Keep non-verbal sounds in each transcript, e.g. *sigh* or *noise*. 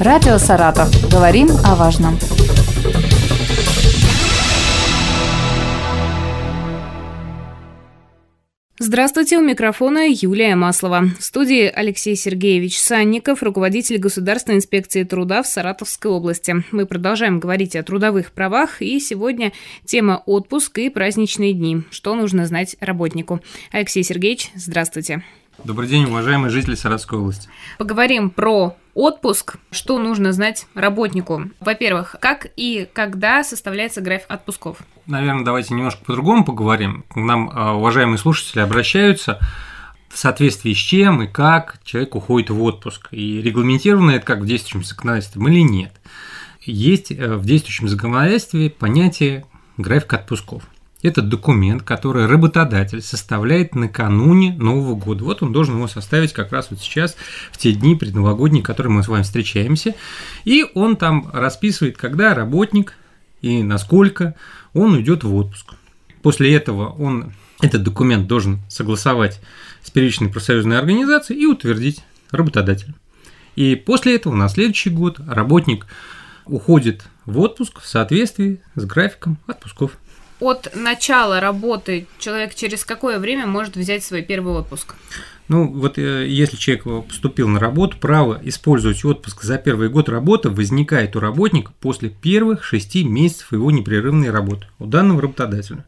Радио «Саратов». Говорим о важном. Здравствуйте, у микрофона Юлия Маслова. В студии Алексей Сергеевич Санников, руководитель Государственной инспекции труда в Саратовской области. Мы продолжаем говорить о трудовых правах, и сегодня тема отпуск и праздничные дни. Что нужно знать работнику? Алексей Сергеевич, здравствуйте. Добрый день, уважаемые жители Саратовской области. Поговорим про отпуск. Что нужно знать работнику? Во-первых, как и когда составляется график отпусков? Наверное, давайте немножко по-другому поговорим. К нам а, уважаемые слушатели обращаются в соответствии с чем и как человек уходит в отпуск. И регламентировано это как в действующем законодательстве или нет. Есть э, в действующем законодательстве понятие графика отпусков. Это документ, который работодатель составляет накануне Нового года. Вот он должен его составить как раз вот сейчас, в те дни предновогодние, которые мы с вами встречаемся. И он там расписывает, когда работник и насколько он уйдет в отпуск. После этого он этот документ должен согласовать с первичной профсоюзной организацией и утвердить работодатель. И после этого на следующий год работник уходит в отпуск в соответствии с графиком отпусков от начала работы человек через какое время может взять свой первый отпуск? Ну, вот э, если человек поступил на работу, право использовать отпуск за первый год работы возникает у работника после первых шести месяцев его непрерывной работы у данного работодателя.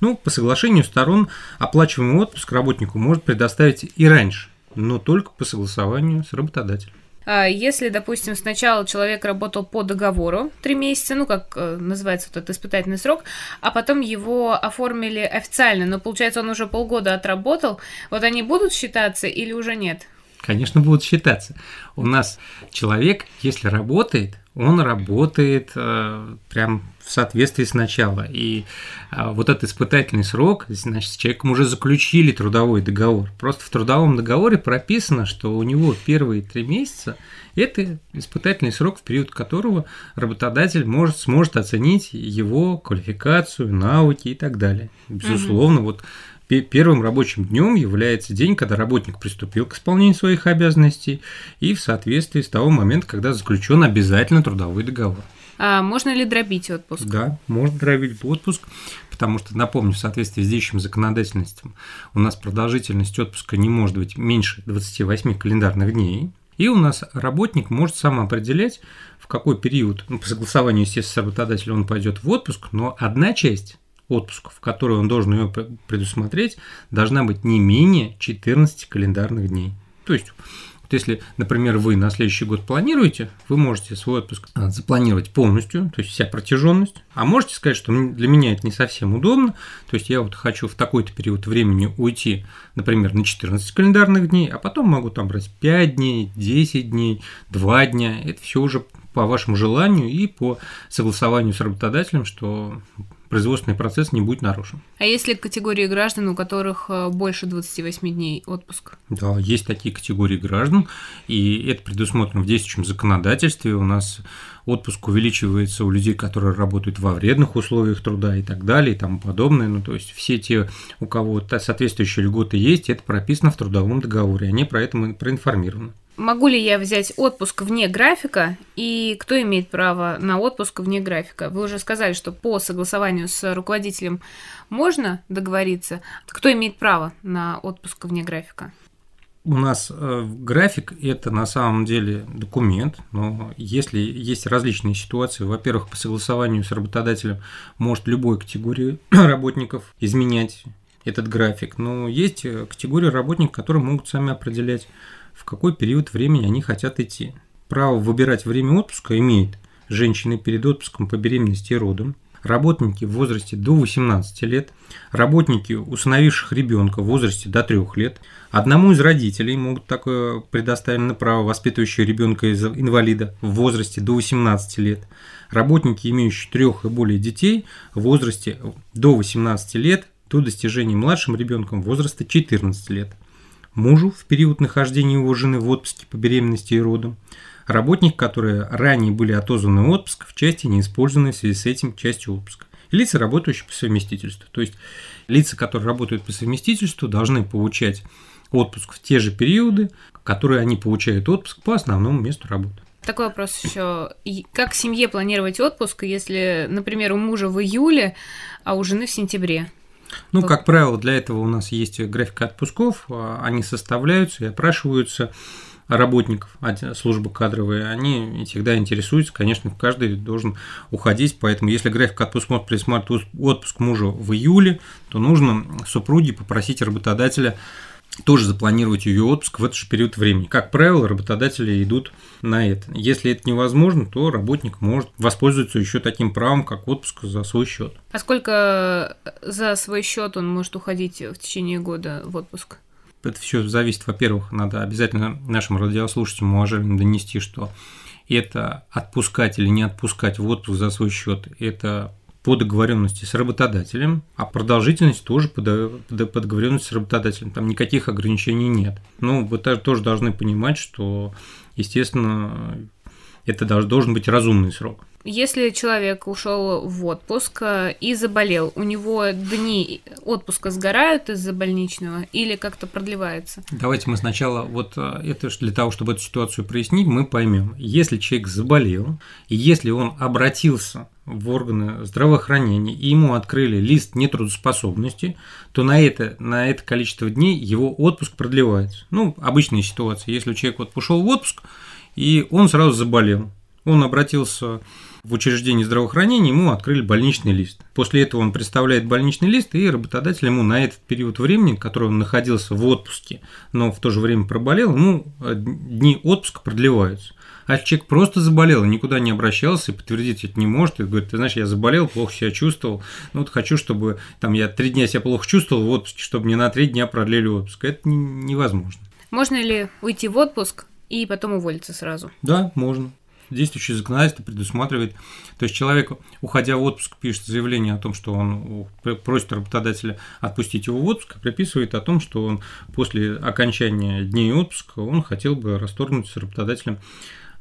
Ну, по соглашению сторон оплачиваемый отпуск работнику может предоставить и раньше, но только по согласованию с работодателем. А если, допустим, сначала человек работал по договору три месяца, ну, как э, называется вот этот испытательный срок, а потом его оформили официально, но, получается, он уже полгода отработал, вот они будут считаться или уже нет? Конечно, будут считаться. У нас человек, если работает, он работает э, прям в соответствии с начала. И э, вот этот испытательный срок, значит, с человеком уже заключили трудовой договор. Просто в трудовом договоре прописано, что у него первые три месяца это испытательный срок, в период которого работодатель может, сможет оценить его квалификацию, навыки и так далее. Безусловно, угу. вот Первым рабочим днем является день, когда работник приступил к исполнению своих обязанностей и в соответствии с того момента, когда заключен обязательно трудовой договор. А можно ли дробить отпуск? Да, можно дробить отпуск, потому что, напомню, в соответствии с действующим законодательством у нас продолжительность отпуска не может быть меньше 28 календарных дней. И у нас работник может сам определять, в какой период, ну, по согласованию, естественно, с работодателем он пойдет в отпуск, но одна часть отпусков, которые он должен ее предусмотреть, должна быть не менее 14 календарных дней. То есть, вот если, например, вы на следующий год планируете, вы можете свой отпуск а, запланировать полностью, то есть вся протяженность, а можете сказать, что для меня это не совсем удобно, то есть я вот хочу в такой-то период времени уйти, например, на 14 календарных дней, а потом могу там брать 5 дней, 10 дней, 2 дня, это все уже по вашему желанию и по согласованию с работодателем, что производственный процесс не будет нарушен. А есть ли категории граждан, у которых э, больше 28 дней отпуск? Да, есть такие категории граждан, и это предусмотрено в действующем законодательстве. У нас отпуск увеличивается у людей, которые работают во вредных условиях труда и так далее и тому подобное. Ну, то есть все те, у кого соответствующие льготы есть, это прописано в трудовом договоре, они про это проинформированы. Могу ли я взять отпуск вне графика и кто имеет право на отпуск вне графика? Вы уже сказали, что по согласованию с руководителем можно договориться. Кто имеет право на отпуск вне графика? У нас э, график – это на самом деле документ, но если есть различные ситуации, во-первых, по согласованию с работодателем может любой категории *clears throat* работников изменять этот график, но есть э, категории работников, которые могут сами определять в какой период времени они хотят идти. Право выбирать время отпуска имеет женщины перед отпуском по беременности и родам, работники в возрасте до 18 лет, работники, усыновивших ребенка в возрасте до 3 лет, одному из родителей могут такое предоставлено право, воспитывающего ребенка из инвалида в возрасте до 18 лет, работники, имеющие трех и более детей в возрасте до 18 лет до достижения младшим ребенком возраста 14 лет – мужу в период нахождения его жены в отпуске по беременности и родам, работник, которые ранее были отозваны в отпуск в части, не использованной в связи с этим частью отпуска, и лица, работающие по совместительству. То есть лица, которые работают по совместительству, должны получать отпуск в те же периоды, которые они получают отпуск по основному месту работы. Такой вопрос еще. Как семье планировать отпуск, если, например, у мужа в июле, а у жены в сентябре? Ну, как правило, для этого у нас есть график отпусков, а, они составляются и опрашиваются работников службы кадровые, они всегда интересуются, конечно, каждый должен уходить, поэтому если график отпусков предусматривает отпуск мужа в июле, то нужно супруге попросить работодателя тоже запланировать ее отпуск в этот же период времени. Как правило, работодатели идут на это. Если это невозможно, то работник может воспользоваться еще таким правом, как отпуск за свой счет. А сколько за свой счет он может уходить в течение года в отпуск? Это все зависит, во-первых, надо обязательно нашим радиослушателям уважаемым донести, что это отпускать или не отпускать в отпуск за свой счет, это по договоренности с работодателем, а продолжительность тоже по, по договоренности с работодателем. Там никаких ограничений нет. Ну, вы тоже должны понимать, что, естественно, это должен быть разумный срок. Если человек ушел в отпуск э, и заболел, у него дни отпуска сгорают из-за больничного или как-то продлевается? Давайте мы сначала вот э, это для того, чтобы эту ситуацию прояснить, мы поймем. Если человек заболел, и если он обратился в органы здравоохранения и ему открыли лист нетрудоспособности, то на это, на это количество дней его отпуск продлевается. Ну, обычная ситуация. Если человек вот ушел в отпуск, и он сразу заболел, он обратился в учреждение здравоохранения, ему открыли больничный лист. После этого он представляет больничный лист, и работодатель ему на этот период времени, который он находился в отпуске, но в то же время проболел, ему э, дни отпуска продлеваются. А человек просто заболел и никуда не обращался, и подтвердить это не может, и говорит, ты знаешь, я заболел, плохо себя чувствовал, ну вот хочу, чтобы там я три дня себя плохо чувствовал в отпуске, чтобы мне на три дня продлили отпуск. Это невозможно. Можно ли уйти в отпуск и потом уволиться сразу? Да, можно действующее законодательство предусматривает. То есть человек, уходя в отпуск, пишет заявление о том, что он просит работодателя отпустить его в отпуск, а приписывает о том, что он после окончания дней отпуска он хотел бы расторгнуть с работодателем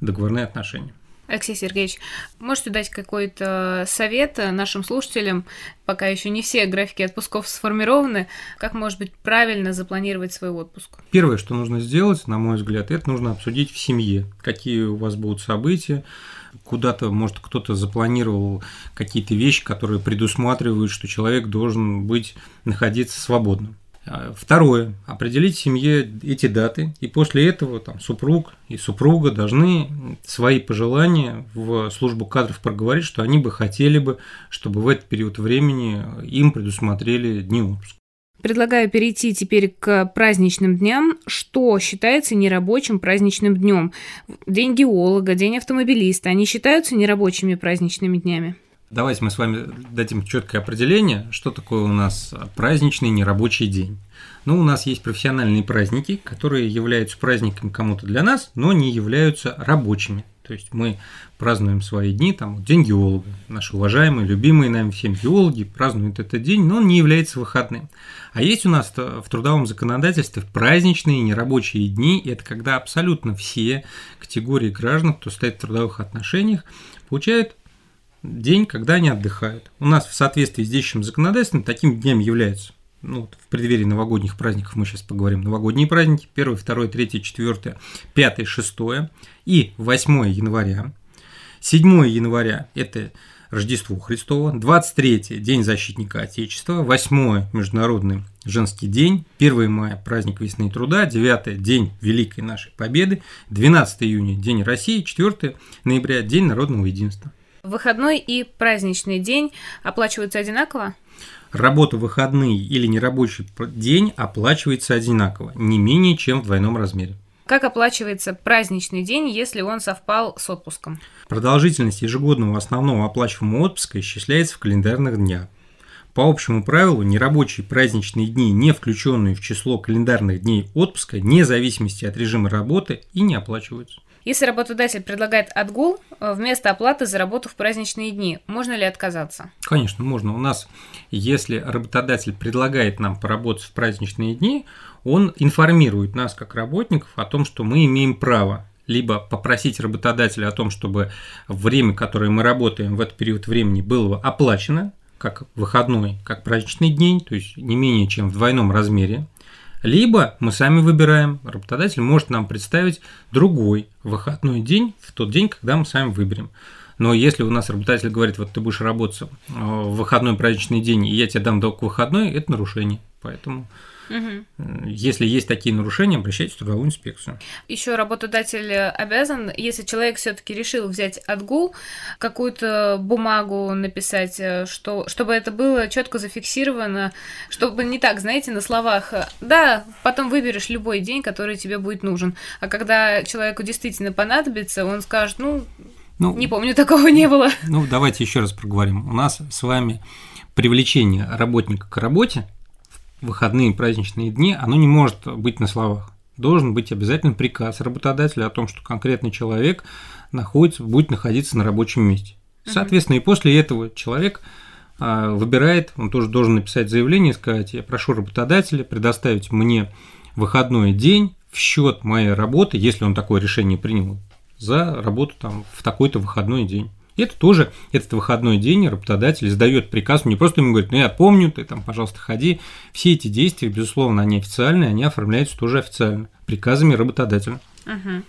договорные отношения. Алексей Сергеевич, можете дать какой-то совет нашим слушателям, пока еще не все графики отпусков сформированы, как, может быть, правильно запланировать свой отпуск? Первое, что нужно сделать, на мой взгляд, это нужно обсудить в семье, какие у вас будут события, куда-то, может, кто-то запланировал какие-то вещи, которые предусматривают, что человек должен быть, находиться свободным. А, второе. Определить в семье эти даты, и после этого там, супруг и супруга должны свои пожелания в службу кадров проговорить, что они бы хотели бы, чтобы в этот период времени им предусмотрели дни отпуска. Предлагаю перейти теперь к праздничным дням. Что считается нерабочим праздничным днем? День геолога, день автомобилиста, они считаются нерабочими праздничными днями? Давайте мы с вами дадим четкое определение, что такое у нас праздничный нерабочий день. Ну, у нас есть профессиональные праздники, которые являются праздником кому-то для нас, но не являются рабочими. То есть мы празднуем свои дни, там, День геолога. Наши уважаемые, любимые нами всем геологи празднуют этот день, но он не является выходным. А есть у нас в трудовом законодательстве праздничные нерабочие дни. И это когда абсолютно все категории граждан, кто стоит в трудовых отношениях, получают день, когда они отдыхают. У нас в соответствии с действующим законодательством таким днем является ну, в преддверии новогодних праздников мы сейчас поговорим, новогодние праздники, 1, 2, 3, 4, 5, 6 и 8 января. 7 января – это Рождество Христово, 23 – День защитника Отечества, 8 – Международный женский день, 1 мая – праздник весны и труда, 9 – День Великой нашей Победы, 12 июня – День России, 4 ноября – День народного единства. Выходной и праздничный день оплачиваются одинаково? Работа в выходные или нерабочий день оплачивается одинаково, не менее чем в двойном размере. Как оплачивается праздничный день, если он совпал с отпуском? Продолжительность ежегодного основного оплачиваемого отпуска исчисляется в календарных днях. По общему правилу, нерабочие праздничные дни, не включенные в число календарных дней отпуска, вне зависимости от режима работы, и не оплачиваются. Если работодатель предлагает отгул э, вместо оплаты за работу в праздничные дни, можно ли отказаться? Конечно, можно. У нас, если работодатель предлагает нам поработать в праздничные дни, он информирует нас, как работников, о том, что мы имеем право либо попросить работодателя о том, чтобы время, которое мы работаем в этот период времени, было оплачено, как выходной, как праздничный день, то есть не менее чем в двойном размере, Либо мы сами выбираем, работодатель может нам представить другой выходной день в тот день, когда мы сами выберем. Но если у нас работодатель говорит, вот ты будешь работать в выходной праздничный день, и я тебе дам только выходной, это нарушение. Поэтому Угу. Если есть такие нарушения, обращайтесь в трудовую инспекцию. Еще работодатель обязан, если человек все-таки решил взять отгул, какую-то бумагу написать, э, что, чтобы это было четко зафиксировано, чтобы не так, знаете, на словах, да, потом выберешь любой день, который тебе будет нужен. А когда человеку действительно понадобится, он скажет, ну, ну не помню, такого не было. Ну, давайте еще раз проговорим. У нас с вами привлечение работника к работе выходные праздничные дни, оно не может быть на словах. Должен быть обязательно приказ работодателя о том, что конкретный человек находится, будет находиться на рабочем месте. Соответственно, и после этого человек а, выбирает, он тоже должен написать заявление и сказать, я прошу работодателя предоставить мне выходной день в счет моей работы, если он такое решение принял, за работу там в такой-то выходной день. Это тоже, этот выходной день работодатель издает приказ, не просто ему говорит, ну я помню, ты там, пожалуйста, ходи. Все эти действия, безусловно, они официальные, они оформляются тоже официально, приказами работодателя. Угу.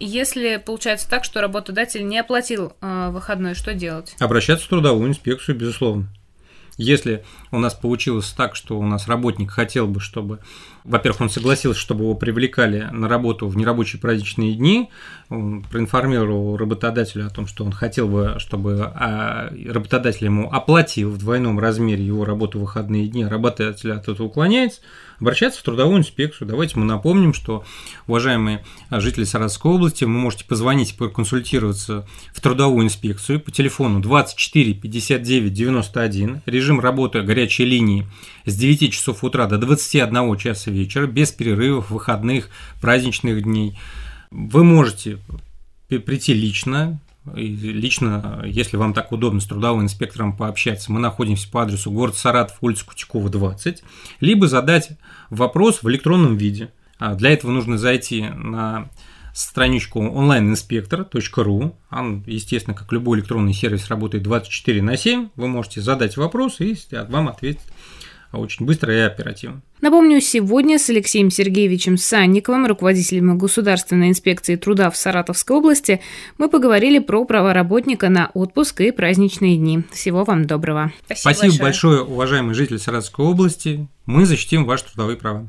Если получается так, что работодатель не оплатил э, выходной, что делать? Обращаться в трудовую инспекцию, безусловно. Если у нас получилось так, что у нас работник хотел бы, чтобы, во-первых, он согласился, чтобы его привлекали на работу в нерабочие праздничные дни, он проинформировал работодателя о том, что он хотел бы, чтобы а, работодатель ему оплатил в двойном размере его работу в выходные дни, а работодатель от этого уклоняется, обращаться в трудовую инспекцию. Давайте мы напомним, что, уважаемые жители Саратовской области, вы можете позвонить и проконсультироваться в трудовую инспекцию по телефону 24 59 91, режим работы горячей линии с 9 часов утра до 21 часа вечера, без перерывов, выходных, праздничных дней. Вы можете прийти лично, лично, если вам так удобно с трудовым инспектором пообщаться, мы находимся по адресу город Саратов, улица Кутякова, 20, либо задать вопрос в электронном виде. А для этого нужно зайти на страничку онлайн-инспектор.ру. Он, естественно, как любой электронный сервис, работает 24 на 7. Вы можете задать вопрос, и вам ответят очень быстро и оперативно. Напомню, сегодня с Алексеем Сергеевичем Санниковым, руководителем Государственной инспекции труда в Саратовской области, мы поговорили про права работника на отпуск и праздничные дни. Всего вам доброго. Спасибо, Спасибо большое. большое, уважаемые жители Саратовской области. Мы защитим ваши трудовые права.